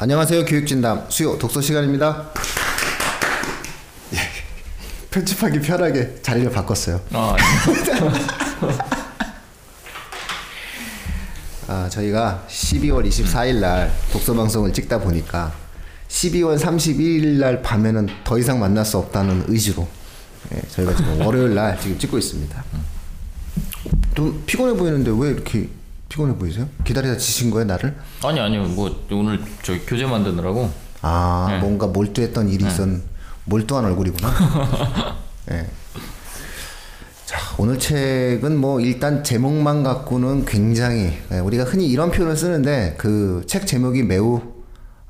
안녕하세요. 교육진담 수요 독서 시간입니다. 예, 편집하기 편하게 자리를 바꿨어요. 아, 아, 저희가 12월 24일 날 독서 방송을 찍다 보니까 12월 31일 날 밤에는 더 이상 만날 수 없다는 의지로 예, 저희가 지금 월요일 날 지금 찍고 있습니다. 좀 피곤해 보이는데 왜 이렇게 피곤해 보이세요? 기다리다 지신 거예요, 나를? 아니 아니요 뭐 오늘 저 교재 만드느라고 아, 네. 뭔가 몰두했던 일이 있었 몰두한 얼굴이구나. 예. 자, 오늘 책은 뭐 일단 제목만 갖고는 굉장히 예, 우리가 흔히 이런 표현을 쓰는데 그 책 제목이 매우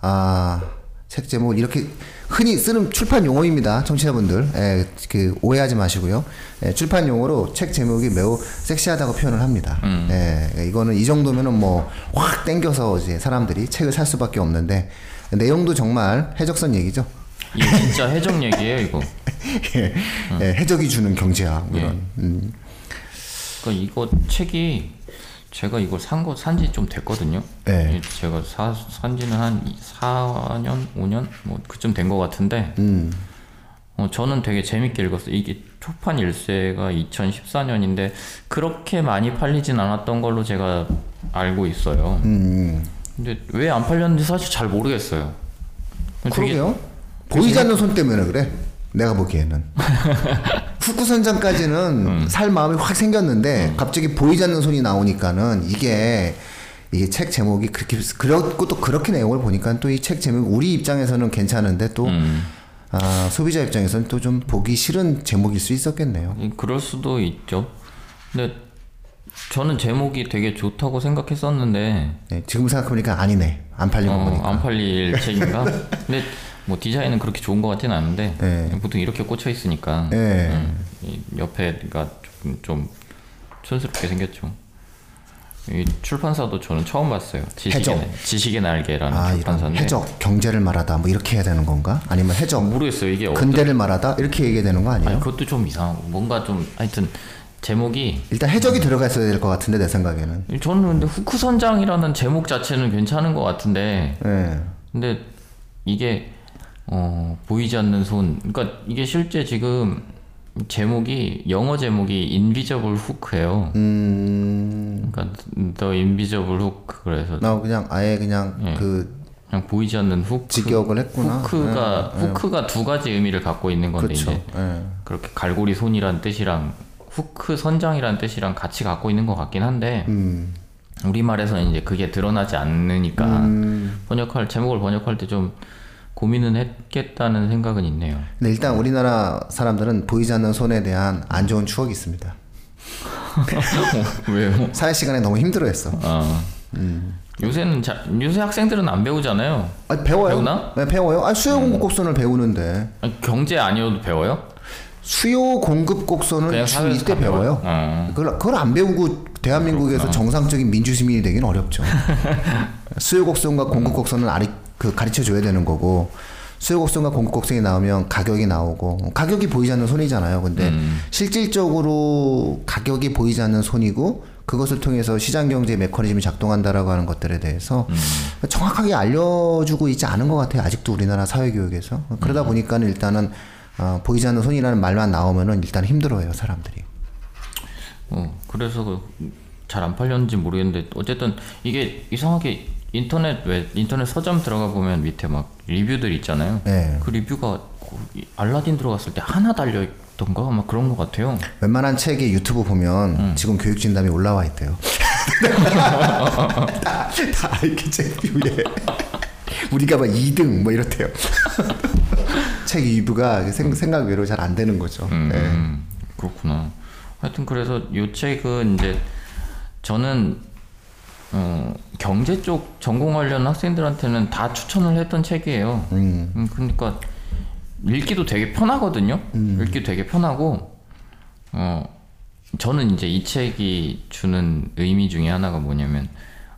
아, 책 제목을 이렇게 흔히 쓰는 출판 용어입니다. 청취자분들. 예, 그 오해하지 마시고요. 예, 출판 용어로 책 제목이 매우 섹시하다고 표현을 합니다. 예, 이거는 이 정도면은 뭐 확 땡겨서 이제 사람들이 책을 살 수밖에 없는데 내용도 정말 해적선 얘기죠. 이게 진짜 해적 얘기예요 이거. 예, 예, 해적이 주는 경제학 이런. 음. 그러니까 이거 책이 제가 이걸 산 거 산지 좀 됐거든요. 네. 이 제가 사, 산지는 한 4년, 5년 뭐 그쯤 된 것 같은데 음. 어, 저는 되게 재밌게 읽었어요. 이게 초판 일세가 2014년인데 그렇게 많이 팔리진 않았던 걸로 제가 알고 있어요. 음. 근데 왜 안 팔렸는지 사실 잘 모르겠어요. 그러게요. 보이지 않는 손 때문에 그래. 내가 보기에는. 후쿠선장까지는 살 마음이 확 생겼는데 갑자기 보이지 않는 손이 나오니까는 이게 이게 책 제목이 그렇게 그렇고 또 그렇게 내용을 보니까 또 이 책 제목 우리 입장에서는 괜찮은데 또 음. 아, 소비자 입장에서는 또 좀 보기 싫은 제목일 수 있었겠네요. 음, 그럴 수도 있죠. 근데 저는 제목이 되게 좋다고 생각했었는데 네, 지금 생각해보니까 아니네. 안 팔린 거 어, 보니까. 안 팔릴 책인가? 근데 뭐 디자인은 그렇게 좋은 것 같지는 않은데 네. 보통 이렇게 꽂혀 있으니까 네. 음, 이 옆에가 좀, 좀 촌스럽게 생겼죠. 이 출판사도 저는 처음 봤어요. 지식의, 해적. 날- 지식의 날개라는 아, 출판사인데 해적 경제를 말하다 뭐 이렇게 해야 되는 건가? 아니면 해적 모르겠어요. 이게 어떤 근대를 말하다 이렇게 얘기해야 되는 거 아니에요? 아니 그것도 좀 이상하고 뭔가 좀 하여튼 제목이 일단 해적이 들어가 있어야 될 것 같은데 내 생각에는. 저는 근데 후크 선장이라는 제목 자체는 괜찮은 것 같은데 예. 근데 이게 어 보이지 않는 손 그러니까 이게 실제 지금 제목이 영어 제목이 인비저블 후크예요. 음. 그러니까 The Invisible Hook 그래서 나 그냥 아예 그냥 예. 그 그냥 보이지 않는 후크 직역을 했구나. 후크가 예, 예. 후크가 두 가지 의미를 갖고 있는 건데 그렇죠. 이제 예. 그렇게 갈고리 손이란 뜻이랑 후크 선장이란 뜻이랑 같이 갖고 있는 것 같긴 한데 음. 우리 말에서는 이제 그게 드러나지 않으니까 음. 번역할 제목을 번역할 때좀 고민은 했겠다는 생각은 있네요. 근데 일단 우리나라 사람들은 보이지 않는 손에 대한 안 좋은 추억이 있습니다. 왜요? 사회 시간에 너무 힘들어했어. 아 요새는 자, 요새 학생들은 안 배우잖아요. 아, 배워요. 배우나? 네, 배워요. 아, 수요 공급 곡선을 배우는데 아니, 경제 아니어도 배워요? 수요 공급 곡선은 그냥 중2 사회에서 때다 배워요? 어. 그걸, 그걸 안 배우고 대한민국에서 정상적인 민주 시민이 되긴 어렵죠. 수요 곡선과 공급 곡선은 아리, 그 가르쳐 줘야 되는 거고 수요 곡선과 공급 곡선이 나오면 가격이 나오고 가격이 보이지 않는 손이잖아요. 근데 음. 실질적으로 가격이 보이지 않는 손이고 그것을 통해서 시장 경제 메커니즘이 작동한다라고 하는 것들에 대해서 음. 정확하게 알려주고 있지 않은 것 같아요. 아직도 우리나라 사회 교육에서 그러다 보니까는 일단은 어, 보이지 않는 손이라는 말만 나오면은 일단 힘들어해요 사람들이. 어, 그래서 잘안 팔렸는지 모르겠는데 어쨌든 이게 이상하게 인터넷 왜 인터넷 서점 들어가 보면 밑에 막 리뷰들 있잖아요. 네. 그 리뷰가 이 알라딘 들어갔을 때 하나 달려 있던가 아마 그런 것 같아요. 웬만한 책에 유튜브 보면 음. 지금 교육 진담이 올라와 있대요. 다, 다 이렇게 책 위에 우리가 막 2등 뭐 이렇대요. 책 리뷰가 생, 생각 외로 잘 안 되는 거죠. 음, 네. 음, 그렇구나. 하여튼 그래서 요 책은 이제 저는 어, 경제 쪽 전공하려는 학생들한테는 다 추천을 했던 책이에요. 음. 음, 그러니까 읽기도 되게 편하거든요. 읽기 되게 편하고 어 저는 이제 이 책이 주는 의미 중에 하나가 뭐냐면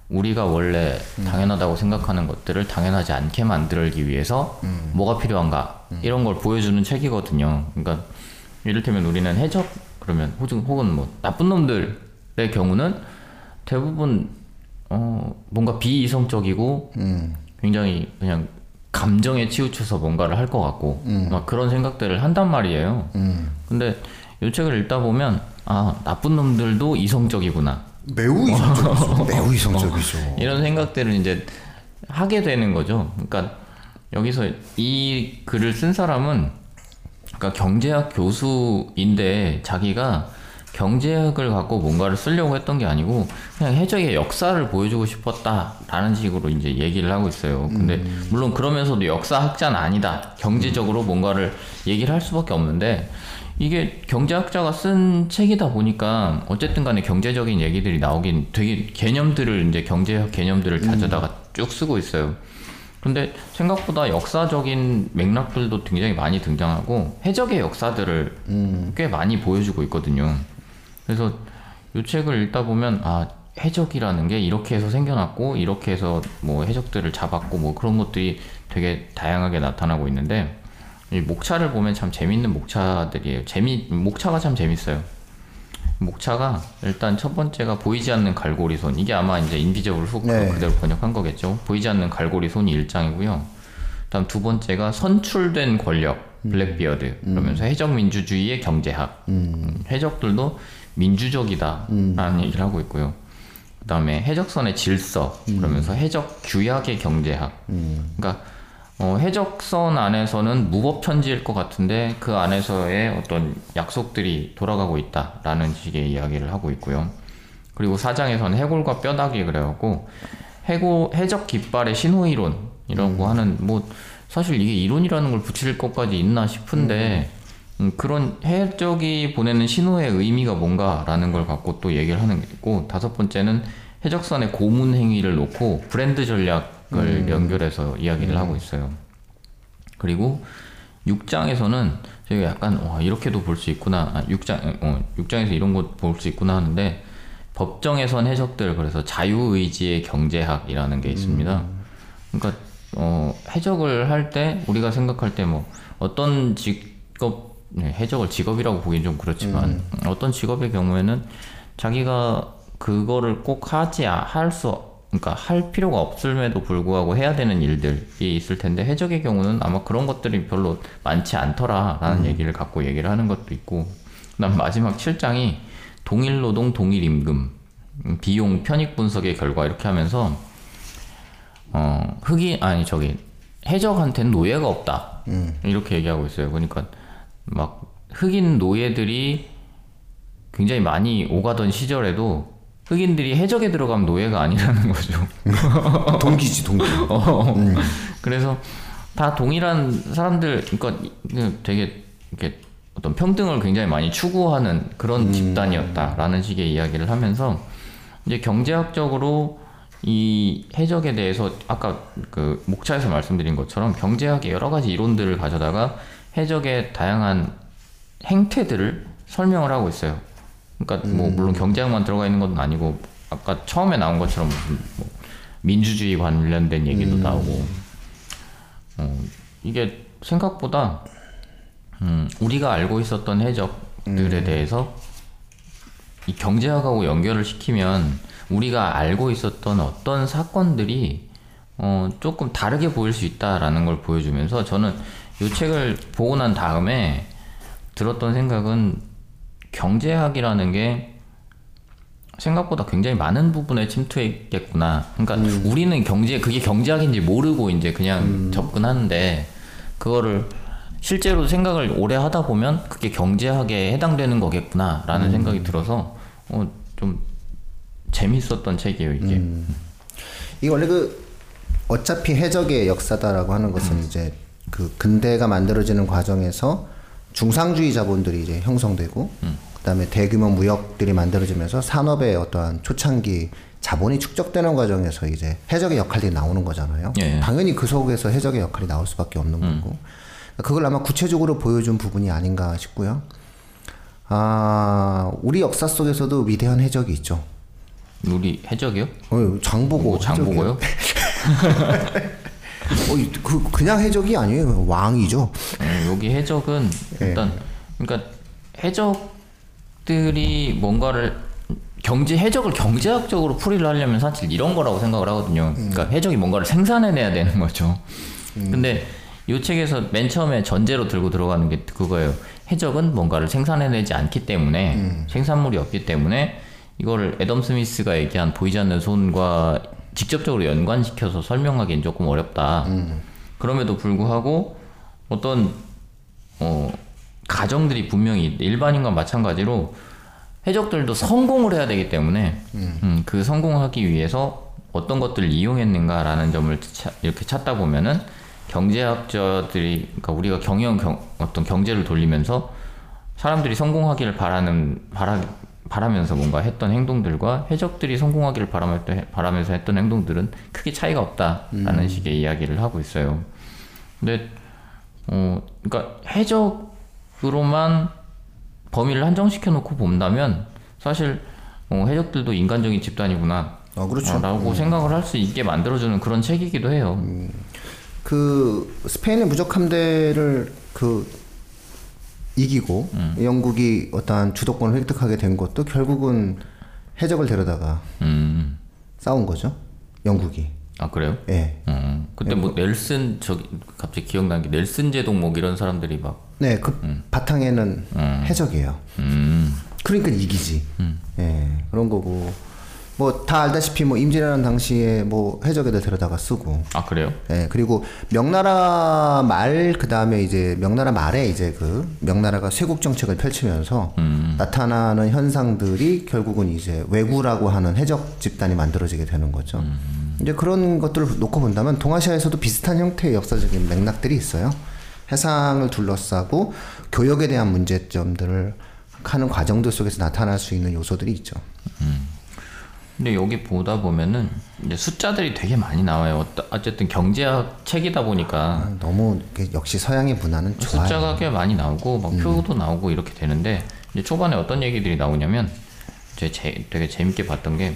우리가 원래 당연하다고 생각하는 것들을 당연하지 않게 만들기 위해서 뭐가 필요한가 이런 걸 보여주는 책이거든요. 그러니까 이를테면 우리는 해적 그러면 혹은 혹은 뭐 나쁜 놈들의 경우는 대부분 어 뭔가 비이성적이고 굉장히 그냥 감정에 치우쳐서 뭔가를 할 것 같고 막 그런 생각들을 한단 말이에요. 근데 이 책을 읽다 보면 아 나쁜 놈들도 이성적이구나 매우 이성적이죠. 매우 이성적이죠. 이런 생각들을 이제 하게 되는 거죠. 그러니까 여기서 이 글을 쓴 사람은 그러니까 경제학 교수인데 자기가 경제학을 갖고 뭔가를 쓰려고 했던 게 아니고 그냥 해적의 역사를 보여주고 싶었다라는 식으로 이제 얘기를 하고 있어요. 근데 물론 그러면서도 역사학자는 아니다. 경제적으로 뭔가를 얘기를 할 수밖에 없는데 이게 경제학자가 쓴 책이다 보니까 어쨌든 간에 경제적인 얘기들이 나오긴 되게 개념들을 이제 경제학 개념들을 가져다가 쭉 쓰고 있어요. 근데 생각보다 역사적인 맥락들도 굉장히 많이 등장하고 해적의 역사들을 꽤 많이 보여주고 있거든요. 그래서 이 책을 읽다 보면 아 해적이라는 게 이렇게 해서 생겨났고 이렇게 해서 뭐 해적들을 잡았고 뭐 그런 것들이 되게 다양하게 나타나고 있는데 이 목차를 보면 참 재밌는 목차들이에요. 재미 목차가 참 재밌어요. 목차가 일단 첫 번째가 보이지 않는 갈고리 손 이게 아마 이제 invisible hook 네. 그대로 번역한 거겠죠. 보이지 않는 갈고리 손이 1장이고요. 그다음 두 번째가 선출된 권력 블랙비어드 그러면서 해적 민주주의의 경제학 음, 해적들도 민주적이다라는 얘기를 하고 있고요. 그다음에 해적선의 질서 그러면서 해적 규약의 경제학. 그러니까 어, 해적선 안에서는 무법천지일 것 같은데 그 안에서의 어떤 약속들이 돌아가고 있다라는 식의 이야기를 하고 있고요. 그리고 사장에서는 해골과 뼈다귀 그래갖고 해고 해적 깃발의 신호 이론이라고 하는 뭐 사실 이게 이론이라는 걸 붙일 것까지 있나 싶은데 음, 그런 해적이 보내는 신호의 의미가 뭔가라는 걸 갖고 또 얘기를 하는 게 있고 다섯 번째는 해적선의 고문 행위를 놓고 브랜드 전략을 연결해서 이야기를 하고 있어요. 그리고 6장에서는 저희가 약간 와 이렇게도 볼 수 있구나. 아, 6장 어, 6장에서 이런 거볼수 있구나 하는데 법정에선 해적들 그래서 자유의지의 경제학이라는 게 있습니다. 그러니까 어, 해적을 할 때 우리가 생각할 때 뭐 어떤 직업 네, 해적을 직업이라고 보기엔 좀 그렇지만 어떤 직업의 경우에는 자기가 그거를 꼭 하지 할 수 그러니까 할 필요가 없음에도 불구하고 해야 되는 일들이 있을 텐데 해적의 경우는 아마 그런 것들이 별로 많지 않더라라는 얘기를 갖고 얘기를 하는 것도 있고 그다음 마지막 7장이 동일 노동 동일 임금 음, 비용 편익 분석의 결과 이렇게 하면서 어 흑인 아니 저기 해적한테는 노예가 없다. 이렇게 얘기하고 있어요. 그러니까 막 흑인 노예들이 굉장히 많이 오가던 시절에도 흑인들이 해적에 들어가면 노예가 아니라는 거죠. 동기지 동기. 어, 그래서 다 동일한 사람들, 그러니까 이- 되게 이렇게 어떤 평등을 굉장히 많이 추구하는 그런 집단이었다라는 식의 이야기를 하면서 이제 경제학적으로 이 해적에 대해서 아까 그 목차에서 말씀드린 것처럼 경제학의 여러 가지 이론들을 가져다가 해적의 다양한 행태들을 설명을 하고 있어요. 그러니까 뭐 물론 경제학만 들어가 있는 건 아니고 아까 처음에 나온 것처럼 무슨 뭐 민주주의 관련된 얘기도 나오고. 어, 이게 생각보다 음, 우리가 알고 있었던 해적들에 대해서 이 경제학하고 연결을 시키면 우리가 알고 있었던 어떤 사건들이 어, 조금 다르게 보일 수 있다라는 걸 보여주면서 저는 이 책을 보고 난 다음에 들었던 생각은 경제학이라는 게 생각보다 굉장히 많은 부분에 침투했겠구나. 그러니까 우리는 경제 그게 경제학인지 모르고 이제 그냥 접근하는데 그거를 실제로 생각을 오래 하다 보면 그게 경제학에 해당되는 거겠구나라는 생각이 들어서 어, 좀 재밌었던 책이에요 이게. 이게 원래 그 어차피 해적의 역사다라고 하는 것은 이제 그 근대가 만들어지는 과정에서 중상주의 자본들이 이제 형성되고 그다음에 대규모 무역들이 만들어지면서 산업의 어떠한 초창기 자본이 축적되는 과정에서 이제 해적의 역할이 나오는 거잖아요. 예. 당연히 그 속에서 해적의 역할이 나올 수밖에 없는 거고 그걸 아마 구체적으로 보여준 부분이 아닌가 싶고요. 아 우리 역사 속에서도 위대한 해적이 있죠. 우리 해적이요? 어, 장보고 뭐 장보고요? 어, 이- 그 그냥 해적이 아니에요. 왕이죠. 어, 여기 해적은 일단 그러니까 해적들이 뭔가를 경제 해적을 경제학적으로 풀이를 하려면 사실 이런 거라고 생각을 하거든요. 그러니까 해적이 뭔가를 생산해내야 되는 거죠. 근데 이 책에서 맨 처음에 전제로 들고 들어가는 게 그거예요. 해적은 뭔가를 생산해내지 않기 때문에 생산물이 없기 때문에 이거를 애덤 스미스가 얘기한 보이지 않는 손과 직접적으로 연관시켜서 설명하기엔 조금 어렵다. 그럼에도 불구하고 어떤 어, 가정들이 분명히 일반인과 마찬가지로 해적들도 성공을 해야 되기 때문에 음, 그 성공하기 위해서 어떤 것들을 이용했는가라는 점을 차- 이렇게 찾다 보면은 경제학자들이 그러니까 우리가 경영 경, 어떤 경제를 돌리면서 사람들이 성공하기를 바라는 바라 바라면서 뭔가 했던 행동들과 해적들이 성공하기를 바라며- 바라면서 했던 행동들은 크게 차이가 없다라는 식의 이야기를 하고 있어요. 근데 어 그러니까 해적으로만 범위를 한정시켜 놓고 본다면 사실 어, 해적들도 인간적인 집단이구나. 어, 그렇죠. 어, 라고 생각을 할 수 있게 만들어주는 그런 책이기도 해요. 그 스페인의 무적 함대를 그 이기고 음. 영국이 어떠한 주도권을 획득하게 된 것도 결국은 해적을 데려다가 음. 싸운 거죠. 영국이. 아 그래요? 예. 음. 그때 뭐 넬슨 저기 갑자기 기억나는 게 넬슨 제독 뭐 이런 사람들이 막 네, 그 바탕에는 해적이에요. 음. 그러니까 이기지. 예, 그런 거고. 뭐 다 알다시피 뭐 임진왜란 당시에 뭐 해적애들 데려다가 쓰고. 아 그래요? 예, 그리고 명나라 말 그다음에 이제 명나라 말에 이제 그 명나라가 쇄국 정책을 펼치면서 나타나는 현상들이 결국은 이제 왜구라고 하는 해적 집단이 만들어지게 되는 거죠. 이제 그런 것들을 놓고 본다면 동아시아에서도 비슷한 형태의 역사적인 맥락들이 있어요. 해상을 둘러싸고 교역에 대한 문제점들을 하는 과정들 속에서 나타날 수 있는 요소들이 있죠. 근데 여기 보다 보면은 이제 숫자들이 되게 많이 나와요. 어쨌든 경제학 책이다 보니까 아, 너무 역시 서양의 문화는 좋아요. 숫자가 꽤 많이 나오고 막 표도 나오고 이렇게 되는데 이제 초반에 어떤 얘기들이 나오냐면 제 제- 되게 재밌게 봤던 게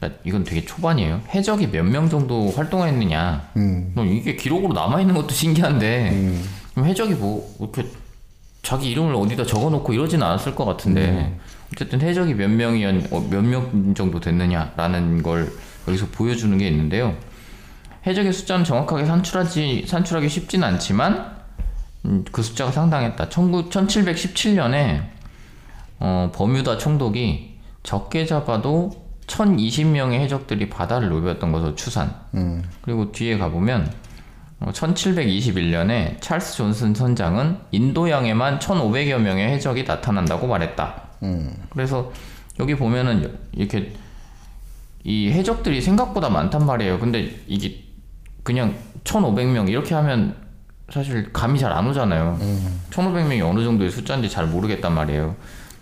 그러니까 이건 되게 초반이에요. 해적이 몇 명 정도 활동했느냐. 뭐 이게 기록으로 남아 있는 것도 신기한데 그럼 해적이 뭐 이렇게 자기 이름을 어디다 적어놓고 이러진 않았을 것 같은데 어쨌든 해적이 몇 명이었 몇명 정도 됐느냐라는 걸 여기서 보여주는 게 있는데요. 해적의 숫자는 정확하게 산출하지 산출하기 쉽진 않지만 음, 그 숫자가 상당했다. 19, 1717년에 어, 버뮤다 총독이 적게 잡아도 1020명의 해적들이 바다를 노렸던 것으로 추산. 그리고 뒤에 가보면 어, 1721년에 찰스 존슨 선장은 인도양에만 1500여 명의 해적이 나타난다고 말했다. 그래서 여기 보면은 이렇게 이 해적들이 생각보다 많단 말이에요. 근데 이게 그냥 1500명 이렇게 하면 사실 감이 잘 안 오잖아요. 1500명이 어느 정도의 숫자인지 잘 모르겠단 말이에요.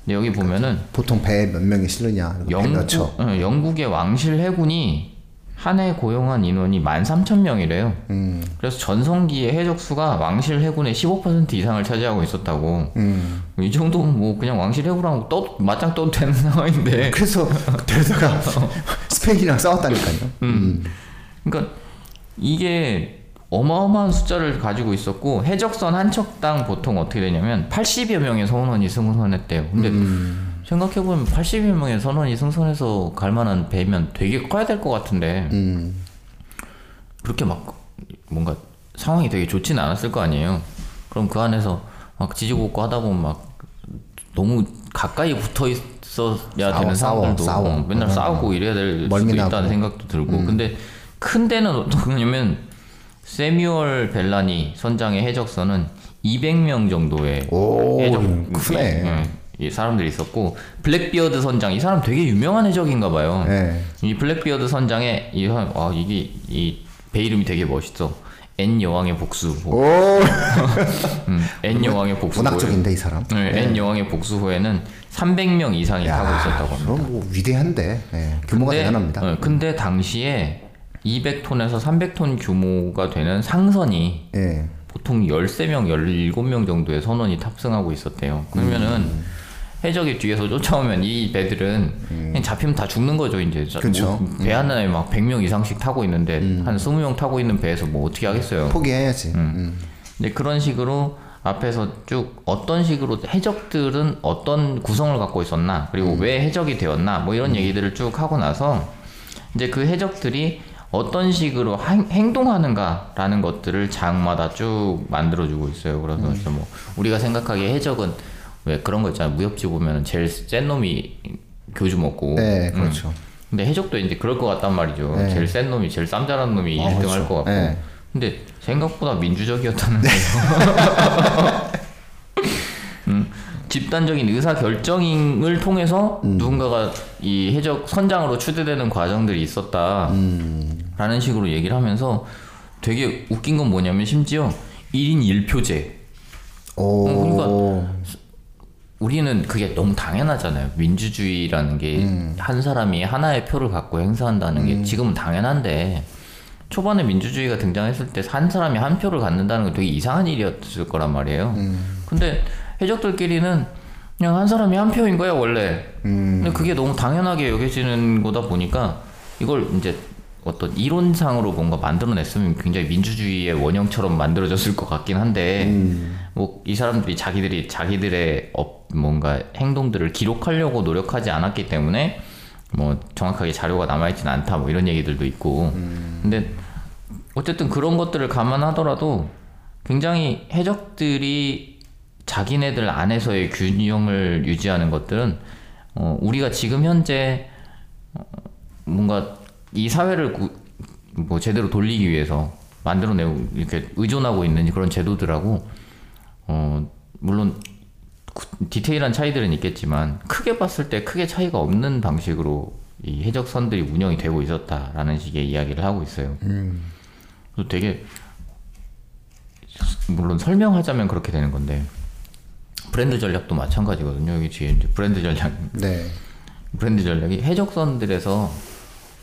근데 여기 보면은 보통 배에 몇 명이 실느냐. 영국, 어, 영국의 왕실 해군이 한 해 고용한 인원이 13,000명이래요. 음. 그래서 전성기의 해적 수가 왕실 해군의 15% 이상을 차지하고 있었다고. 음. 이 정도면 뭐 그냥 왕실 해군하고 떠 맞짱 떠도 되는 상황인데. 그래서 데려다가 스페인이랑 싸웠다니까요. 그러니까 이게 어마어마한 숫자를 가지고 있었고 해적선 한 척당 보통 어떻게 되냐면 80여 명의 선원이 승선했대요. 근데 생각해보면 80여 명의 선원이 승선해서 갈 만한 배면 되게 커야 될 것 같은데 음. 그렇게 막 뭔가 상황이 되게 좋지는 않았을 거 아니에요. 그럼 그 안에서 막 지지고 하다 보면 막 너무 가까이 붙어 있어야 싸워, 되는 싸워, 상황들도 싸워. 어, 맨날 음. 싸우고 이래야 될 수도 멀미나고. 있다는 생각도 들고 근데 큰 데는 어떤 거냐면 세뮤얼 벨라니 선장의 해적선은 200명 정도의 오, 해적 크네. 예, 이 사람들이 있었고 블랙비어드 선장 이 사람 되게 유명한 해적인가 봐요. 네. 이 블랙비어드 선장의 이 사람 와 이게 이 배 이름이 되게 멋있어. 앤 여왕의 복수. 오, 음, 앤 여왕의 복수. 문학적인데 이 사람. 네, 앤 여왕의 복수호에는 300명 이상이 타고 있었다고 합니다. 그럼 뭐 위대한데 예, 규모가 근데, 대단합니다. 어, 근데 당시에 200톤에서 300톤 규모가 되는 상선이 예. 보통 13명, 17명 정도의 선원이 탑승하고 있었대요. 그러면은 음. 해적이 뒤에서 쫓아오면 이 배들은 그냥 잡히면 다 죽는 거죠, 이제. 자- 그쵸. 뭐, 배 하나에 막 100명 이상씩 타고 있는데 한 20명 타고 있는 배에서 뭐 어떻게 하겠어요. 포기해야지. 음. 근데 그런 식으로 앞에서 쭉 어떤 식으로 해적들은 어떤 구성을 갖고 있었나 그리고 왜 해적이 되었나 뭐 이런 얘기들을 쭉 하고 나서 이제 그 해적들이 어떤 식으로 행- 행동하는가라는 것들을 장마다 쭉 만들어주고 있어요. 그래서 그래서 뭐 우리가 생각하기에 해적은 왜 그런 거 있잖아요. 무협지 보면 제일 센 놈이 교주 먹고. 네, 음. 그렇죠. 근데 해적도 이제 그럴 것 같단 말이죠. 네. 제일 센 놈이 제일 쌈잘한 놈이 아, 1등 할 그렇죠. 것 같고. 네. 근데 생각보다 민주적이었다는 거예요. 음, 집단적인 의사 결정을 통해서 누군가가 이 해적 선장으로 추대되는 과정들이 있었다라는 식으로 얘기를 하면서 되게 웃긴 건 뭐냐면 심지어 1인 1표제 오. 어, 우리는 그게 너무 당연하잖아요. 민주주의라는 게한 사람이 하나의 표를 갖고 행사한다는 게 지금은 당연한데 초반에 민주주의가 등장했을 때 한 사람이 한 표를 갖는다는 건 되게 이상한 일이었을 거란 말이에요. 근데 해적들끼리는 그냥 한 사람이 한 표인 거야 원래. 근데 그게 너무 당연하게 여겨지는 거다 보니까 이걸 이제 어떤 이론상으로 뭔가 만들어냈으면 굉장히 민주주의의 원형처럼 만들어졌을 것 같긴 한데 뭐이 사람들이 자기들이 자기들의 업 뭔가 행동들을 기록하려고 노력하지 않았기 때문에 뭐 정확하게 자료가 남아있지는 않다 뭐 이런 얘기들도 있고. 근데 어쨌든 그런 것들을 감안하더라도 굉장히 해적들이 자기네들 안에서의 균형을 유지하는 것들은 어, 우리가 지금 현재 어, 뭔가 이 사회를 구, 뭐 제대로 돌리기 위해서 만들어내고 이렇게 의존하고 있는 그런 제도들하고 어 물론 구- 디테일한 차이들은 있겠지만 크게 봤을 때 크게 차이가 없는 방식으로 이 해적선들이 운영이 되고 있었다라는 식의 이야기를 하고 있어요. 그래서 되게 물론 설명하자면 그렇게 되는 건데 브랜드 전략도 마찬가지거든요. 여기 뒤에 이제 브랜드 전략 네. 브랜드 전략이 해적선들에서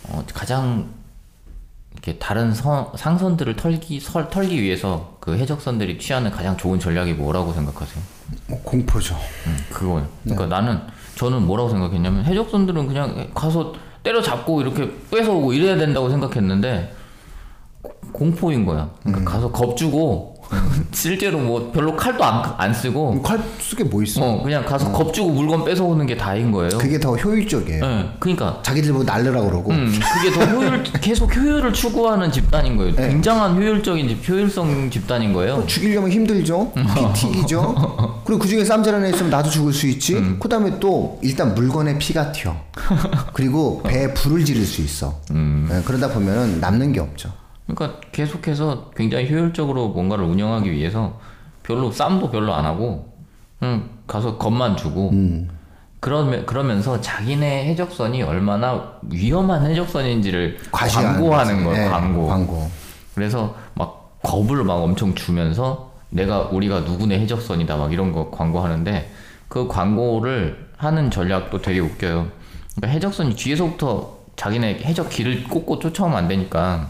어, 가장 이렇게 다른 선- 상선들을 털기 설, 털기 위해서 그 해적선들이 취하는 가장 좋은 전략이 뭐라고 생각하세요? 뭐 공포죠. 음, 그거요. 그러니까 나는 저는 뭐라고 생각했냐면 해적선들은 그냥 가서 때려잡고 이렇게 뺏어오고 이래야 된다고 생각했는데 고- 공포인 거야. 그러니까 가서 겁주고 실제로 뭐 별로 칼도 안, 안 쓰고 그럼 칼 쓰게 뭐 있어? 어 그냥 가서 겁주고 물건 뺏어오는 게 다인 거예요. 그게 더 효율적이에요. 예, 그러니까 자기들 보고 날르라 그러고. 음, 그게 더 효율 계속 효율을 추구하는 집단인 거예요. 네. 굉장한 효율적인 집, 효율성 집단인 거예요. 죽이려면 힘들죠. 피 튀기죠. 그리고 그 중에 애 있으면 나도 죽을 수 있지. 음. 그다음에 또 일단 물건에 피가 튀어. 그리고 배에 불을 지를 수 있어. 음. 예, 그러다 보면은 남는 게 없죠. 그러니까 계속해서 굉장히 효율적으로 뭔가를 운영하기 위해서 별로 쌈도 별로 안 하고 그냥 가서 겁만 주고 음. 그러면 그러면서 자기네 해적선이 얼마나 위험한 해적선인지를 광고하는. 거예요. 예, 광고. 광고. 그래서 막 겁을 막 엄청 주면서 내가 우리가 누구네 해적선이다 막 이런 거 광고하는데 그 광고를 하는 전략도 되게 웃겨요. 그러니까 해적선이 뒤에서부터 자기네 해적 길을 꽂고 쫓아오면 안 되니까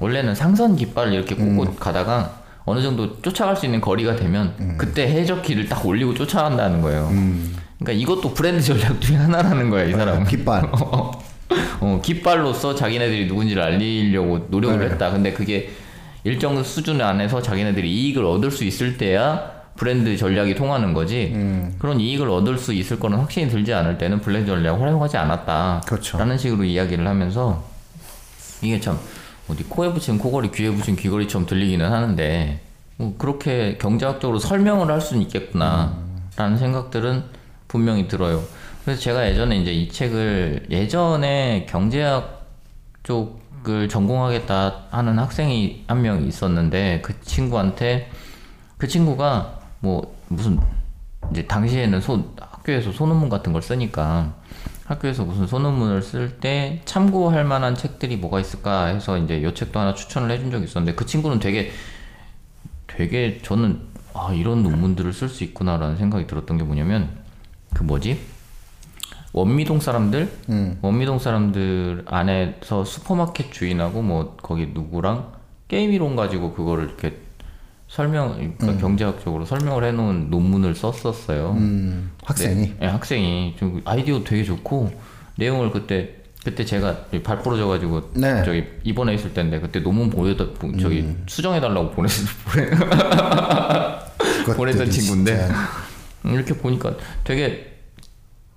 원래는 상선 깃발을 이렇게 꽂고 음. 가다가 어느 정도 쫓아갈 수 있는 거리가 되면 음. 그때 해적 길을 딱 올리고 쫓아간다는 거예요. 그러니까 이것도 브랜드 전략 중에 하나라는 거야 이 사람은. 깃발. 어, 깃발로서 자기네들이 누군지를 알리려고 노력을 네. 했다. 근데 그게 일정 수준 안에서 자기네들이 이익을 얻을 수 있을 때야 브랜드 전략이 통하는 거지. 음. 그런 이익을 얻을 수 있을 거는 확신이 들지 않을 때는 브랜드 전략을 활용하지 않았다. 그렇죠. 라는 식으로 이야기를 하면서 이게 참 어디 코에 붙인 코걸이 귀에 붙인 귀걸이처럼 들리기는 하는데 뭐 그렇게 경제학적으로 설명을 할 수는 있겠구나 라는 생각들은 분명히 들어요. 그래서 제가 예전에 이제 이 책을 예전에 경제학 쪽을 전공하겠다 하는 학생이 한 명 있었는데 그 친구한테 그 친구가 뭐 무슨 이제 당시에는 소, 학교에서 소논문 같은 걸 쓰니까 학교에서 무슨 소논문을 쓸 때 참고할 만한 책들이 뭐가 있을까 해서 이제 요 책도 하나 추천을 해준 적이 있었는데 그 친구는 되게 되게 저는 아 이런 논문들을 쓸 수 있구나라는 생각이 들었던 게 뭐냐면 그 뭐지? 원미동 사람들? 원미동 사람들 안에서 슈퍼마켓 주인하고 뭐 거기 누구랑 게임 이론 가지고 그거를 이렇게 설명 그러니까 경제학적으로 설명을 해놓은 논문을 썼었어요. 음, 학생이. 네, 학생이 좀 아이디어 되게 좋고 내용을 그때 그때 제가 발 부러져 가지고 네. 저기 입원해 있을 때인데 그때 논문 보여다 보- 저기 수정해 달라고 보냈 보내 보냈던 친구인데. 음, 이렇게 보니까 되게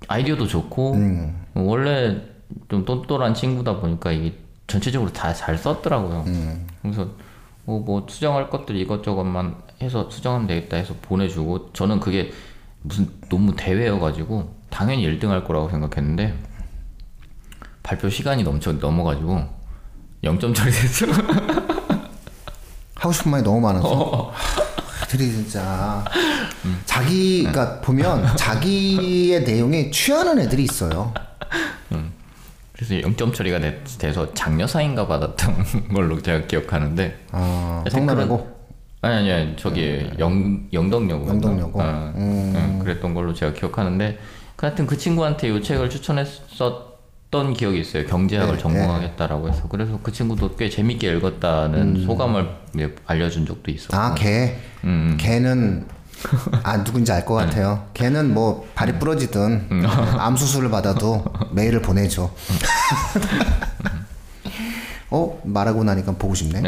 아이디어도 좋고 음. 원래 좀 똘똘한 친구다 보니까 이게 전체적으로 다 잘 썼더라고요. 음. 그래서 뭐, 뭐 수정할 것들 이것저것만 해서 수정하면 되겠다 해서 보내주고 저는 그게 무슨 너무 대회여가지고 당연히 1등 할 거라고 생각했는데 발표 시간이 넘쳐 넘어가지고 0점 처리됐어. 하고 싶은 말이 너무 많아서 어. 애들이 진짜 음. 자기가 보면 자기의 내용에 취하는 애들이 있어요. 그래서 0점 처리가 돼, 돼서 장려사인가 받았던 걸로 제가 기억하는데 아, 그런- 아니 아니 저기 영 영덕여고 영덕여고? 어, 음. 응, 그랬던 걸로 제가 기억하는데 그 하여튼 그 친구한테 이 책을 추천했었던 기억이 있어요 경제학을 네, 전공하겠다라고 해서 그래서 그 친구도 꽤 재밌게 읽었다는 소감을 이제 알려준 적도 있었고 음. 아, 걔. 음. 걔는 아 누군지 알 네. 것 같아요. 걔는 뭐 발이 부러지든 음. 암 수술을 받아도 메일을 보내줘. 어 말하고 나니까 보고 싶네.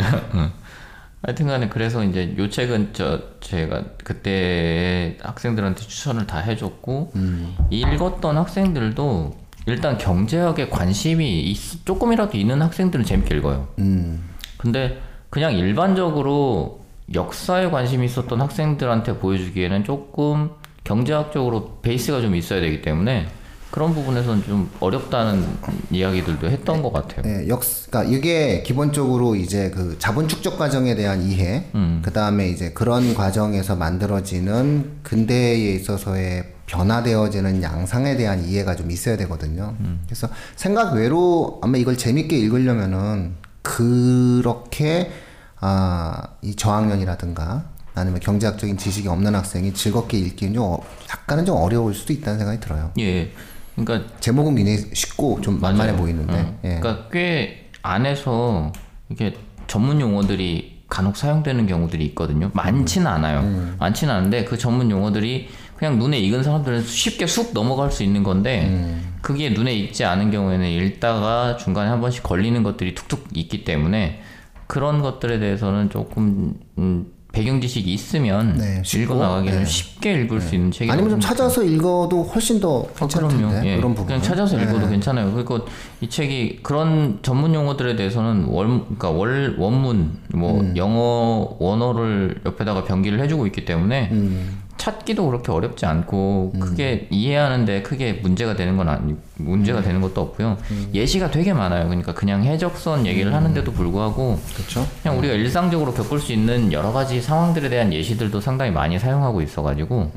하여튼간에 그래서 이제 요 책은 저 제가 그때 학생들한테 추천을 다 해줬고 음. 읽었던 학생들도 일단 경제학에 관심이 있- 조금이라도 있는 학생들은 재밌게 읽어요. 음. 근데 그냥 일반적으로 역사에 관심이 있었던 학생들한테 보여주기에는 조금 경제학적으로 베이스가 좀 있어야 되기 때문에 그런 부분에서는 좀 어렵다는 이야기들도 했던 것 같아요. 네, 역, 그러니까 이게 기본적으로 이제 그 자본 축적 과정에 대한 이해, 음. 그 다음에 이제 그런 과정에서 만들어지는 근대에 있어서의 변화되어지는 양상에 대한 이해가 좀 있어야 되거든요. 음. 그래서 생각 외로 아마 이걸 재밌게 읽으려면은 그렇게 아, 이 저학년이라든가 아니면 경제학적인 지식이 없는 학생이 즐겁게 읽기는 좀 어- 약간은 좀 어려울 수도 있다는 생각이 들어요. 예. 그러니까 제목은 굉장히 쉽고 좀 만만해 맞아요. 보이는데. 어. 예. 그러니까 꽤 안에서 이게 전문 용어들이 간혹 사용되는 경우들이 있거든요. 많지는 않아요. 음. 많지는 않은데 그 전문 용어들이 그냥 눈에 익은 사람들은 쉽게 쑥 넘어갈 수 있는 건데 음. 그게 눈에 익지 않은 경우에는 읽다가 중간에 한 번씩 걸리는 것들이 툭툭 있기 때문에 그런 것들에 대해서는 조금 음, 배경 지식이 있으면 네, 읽어 나가기는 네. 쉽게 읽을 수 있는 책이 아니면 좀 찾아서 읽어도 훨씬 더 아, 괜찮을. 텐데 예. 그런 부분 그냥 찾아서 읽어도 괜찮아요. 그리고 이 책이 그런 전문 용어들에 대해서는 월, 그러니까 월 원문, 뭐 음. 영어 원어를 옆에다가 변기를 해주고 있기 때문에 음. 찾기도 그렇게 어렵지 않고 크게 이해하는데 크게 문제가 되는 건 아니 문제가 되는 것도 없고요. 음. 예시가 되게 많아요. 그러니까 그냥 해적선 얘기를 하는데도 불구하고 그렇죠 그냥 우리가 일상적으로 겪을 수 있는 여러 가지 상황들에 대한 예시들도 상당히 많이 사용하고 있어가지고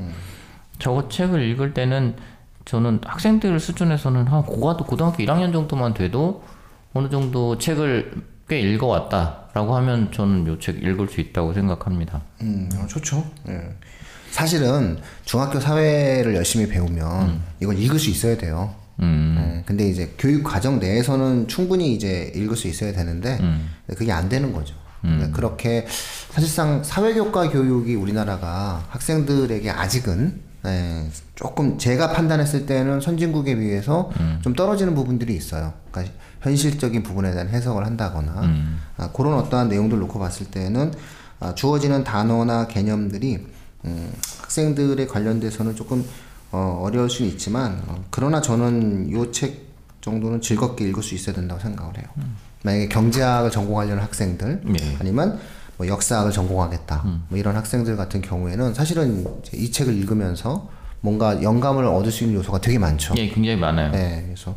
저거 책을 읽을 때는 저는 학생들 수준에서는 한 고가도 고등학교 1학년 정도만 돼도 어느 정도 책을 꽤 읽어왔다라고 하면 저는 요 책 읽을 수 있다고 생각합니다. 음, 어, 좋죠 예. 사실은 중학교 사회를 열심히 배우면 이걸 읽을 수 있어야 돼요. 음, 예, 근데 이제 교육 과정 내에서는 충분히 이제 읽을 수 있어야 되는데 음. 그게 안 되는 거죠. 그러니까 그렇게 사실상 사회교과 교육이 우리나라가 학생들에게 아직은 예, 조금 제가 판단했을 때는 선진국에 비해서 좀 떨어지는 부분들이 있어요. 그러니까 현실적인 부분에 대한 해석을 한다거나 아, 그런 어떠한 내용들 놓고 봤을 때는 아, 주어지는 단어나 개념들이 음, 학생들에 관련돼서는 조금 어, 어려울 수는 있지만 어, 그러나 저는 요 책 정도는 즐겁게 읽을 수 있어야 된다고 생각을 해요. 만약에 경제학을 전공하려는 학생들 예. 아니면 뭐 역사학을 전공하겠다 뭐 이런 학생들 같은 경우에는 사실은 이 책을 읽으면서 뭔가 영감을 얻을 수 있는 요소가 되게 많죠. 예, 굉장히 많아요. 네, 그래서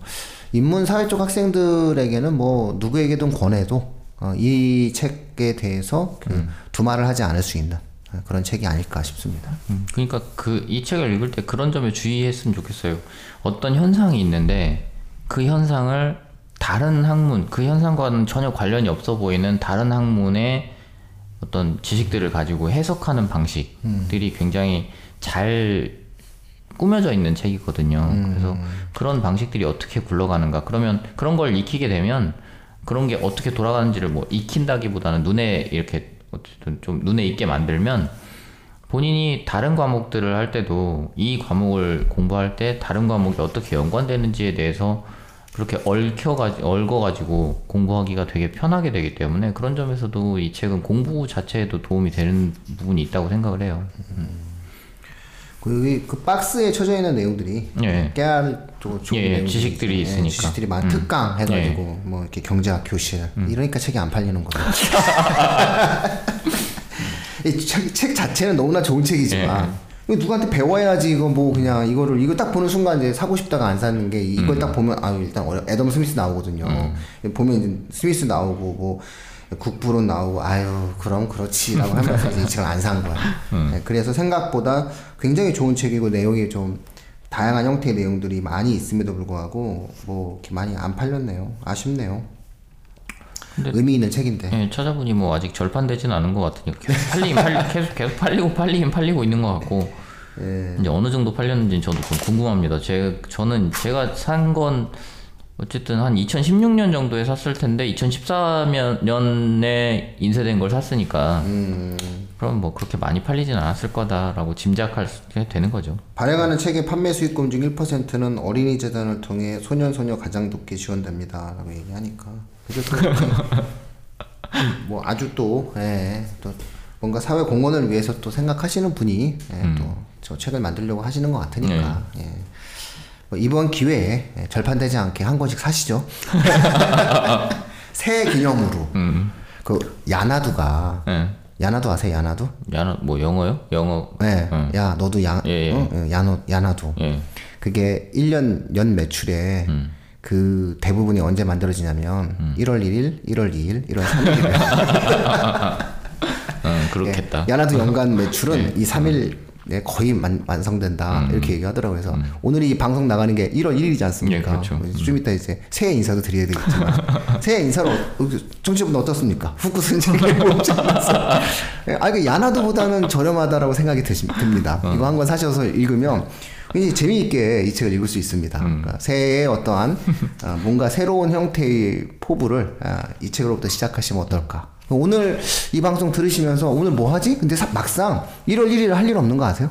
인문 사회 쪽 학생들에게는 뭐 누구에게든 권해도 어, 이 책에 대해서 그 두말을 하지 않을 수 있는 어, 그런 책이 아닐까 싶습니다. 음, 그러니까 그 이 책을 읽을 때 그런 점에 주의했으면 좋겠어요. 어떤 현상이 있는데 그 현상을 다른 학문, 그 현상과는 전혀 관련이 없어 보이는 다른 학문의 어떤 지식들을 가지고 해석하는 방식들이 굉장히 잘 꾸며져 있는 책이거든요. 그래서 그런 방식들이 어떻게 굴러가는가. 그러면 그런 걸 익히게 되면 그런 게 어떻게 돌아가는지를 뭐 익힌다기보다는 눈에 이렇게 어쨌든 좀 눈에 익게 만들면 본인이 다른 과목들을 할 때도 이 과목을 공부할 때 다른 과목이 어떻게 연관되는지에 대해서 그렇게 얽혀가 얽어가지고 공부하기가 되게 편하게 되기 때문에 그런 점에서도 이 책은 공부 자체에도 도움이 되는 부분이 있다고 생각을 해요. 그, 그 박스에 쳐져 있는 내용들이 예. 깨알 또 좋은 예, 예, 내용들이 지식들이 예, 있으니까. 음. 지식들이 많 특강 해가지고 뭐 이렇게 경제학 교실 이러니까 책이 안 팔리는 거예요. 이 책, 책 자체는 너무나 좋은 책이지만 이거 누구한테 배워야지 이거 뭐 그냥 이거를 이거 딱 보는 순간 이제 사고 싶다가 안 사는 게 이걸 딱 보면 아 일단 어려- 애덤 스미스 나오거든요. 보면 이제 스미스 나오고 뭐 국부론 나오고 아유 그럼 그렇지라고 하면서 이제 이 책을 안 산 거야. 네, 그래서 생각보다 굉장히 좋은 책이고 내용이 좀 다양한 형태의 내용들이 많이 있음에도 불구하고 뭐 이렇게 많이 안 팔렸네요. 아쉽네요. 의미 있는 책인데. 예, 찾아보니 뭐 아직 절판되진 않은 것 같으니까 계속 팔리긴 팔 계속 계속 팔리고 팔리긴 팔리고 있는 것 같고 예. 이제 어느 정도 팔렸는지 저도 좀 궁금합니다. 제 저는 제가 산 건 어쨌든 한 2016년 정도에 샀을 텐데 2014년에 인쇄된 걸 샀으니까 그럼 뭐 그렇게 많이 팔리진 않았을 거다라고 짐작할 수 되는 거죠. 발행하는 책의 판매 수익금 중 1%는 어린이 재단을 통해 소년 소녀 가장 돕게 지원됩니다라고 얘기하니까. 뭐 아주 또, 예, 또 뭔가 사회 공헌을 위해서 또 생각하시는 분이 예, 또저 책을 만들려고 하시는 것 같으니까. 예. 뭐 이번 기회에 예, 절판되지 않게 한 권씩 사시죠. 새 기념으로 그 야나두가 예. 야나두 아세요 야나두? 야나 뭐 영어요? 영어. 네. 야, 너도 야, 예, 예. 어? 어, 야노, 야나도. 예. 그게 1년 연 매출에 음. 그 대부분이 언제 만들어지냐면 1월 1일, 1월 2일, 1월 3일이에요. 음, 그렇겠다. 예. 야나도 연간 매출은 이 3일 에 거의 만, 완성된다 이렇게 얘기하더라고요. 그래서 오늘 이 방송 나가는 게 1월 1일이지 않습니까? 예, 그렇죠. 좀 이따 이제 새해 인사도 드려야 되겠지만 새해 인사로 정치분 어떻습니까? 후쿠스. 예, 아 이거 야나도보다는 저렴하다라고 생각이 드시, 듭니다. 이거 한 권 사셔서 읽으면 굉장히 재미있게 이 책을 읽을 수 있습니다. 그러니까 새해에 어떠한 어, 뭔가 새로운 형태의 포부를 아, 이 책으로부터 시작하시면 어떨까? 오늘 이 방송 들으시면서 오늘 뭐 하지? 근데 사- 막상 1월 1일 할일 없는 거 아세요?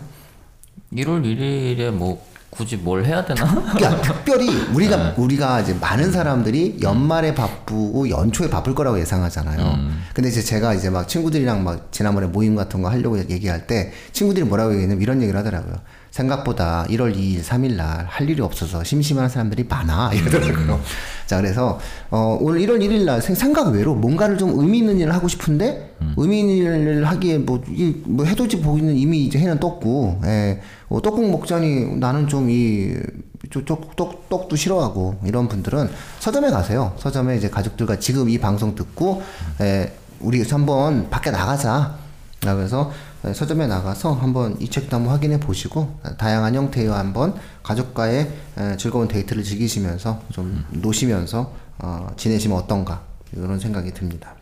1월 1일에 뭐 굳이 뭘 해야 되나? 그러니까 특별히 우리가 네. 우리가 이제 많은 사람들이 연말에 바쁘고 연초에 바쁠 거라고 예상하잖아요. 음. 근데 이제 제가 이제 막 친구들이랑 막 지난번에 모임 같은 거 하려고 얘기할 때 친구들이 뭐라고 얘기했냐면 이런 얘기를 하더라고요. 생각보다 1월 2일, 3일 날 할 일이 없어서 심심한 사람들이 많아 이러더라고요. 음. 자 그래서 어, 오늘 1월 1일 날 생- 생각 외로 뭔가를 좀 의미 있는 일을 하고 싶은데 음. 의미 있는 일을 하기에 뭐, 이, 뭐 해돋이 보이는 이미 이제 해는 떴고 예, 어, 떡국 먹자니 나는 좀이 떡, 떡, 떡도 싫어하고 이런 분들은 서점에 가세요. 서점에 이제 가족들과 지금 이 방송 듣고 에, 우리 한번 밖에 나가자. 그래서 에, 서점에 나가서 한번 이 책도 한번 확인해 보시고 에, 다양한 형태의 한번 가족과의 에, 즐거운 데이트를 즐기시면서 좀 노시면서 어, 지내시면 어떤가 이런 생각이 듭니다.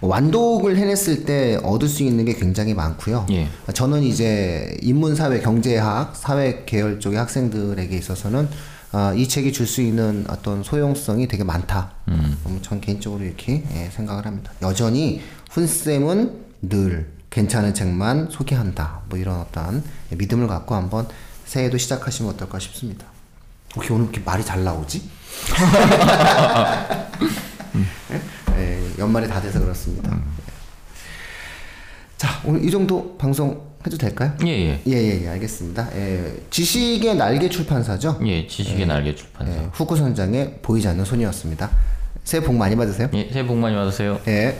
완독을 해냈을 때 얻을 수 있는 게 굉장히 많고요. 예. 저는 이제 인문사회 경제학 사회 계열 쪽의 학생들에게 있어서는 아, 이 책이 줄 수 있는 어떤 소용성이 되게 많다. 음. 전 개인적으로 이렇게 예, 생각을 합니다. 여전히 훈쌤은 늘 괜찮은 책만 소개한다. 뭐 이런 어떤 믿음을 갖고 한번 새해도 시작하시면 어떨까 싶습니다. 혹시 오늘 이렇게 말이 잘 나오지? 예, 연말이 다 돼서 그렇습니다. 예. 자, 오늘 이 정도 방송 해도 될까요? 예, 예. 예, 예, 예, 알겠습니다. 예, 지식의 날개 출판사죠? 예, 지식의 날개 출판사. 예, 후쿠 선장의 보이지 않는 손이었습니다. 새해 복 많이 받으세요. 예, 새해 복 많이 받으세요. 예.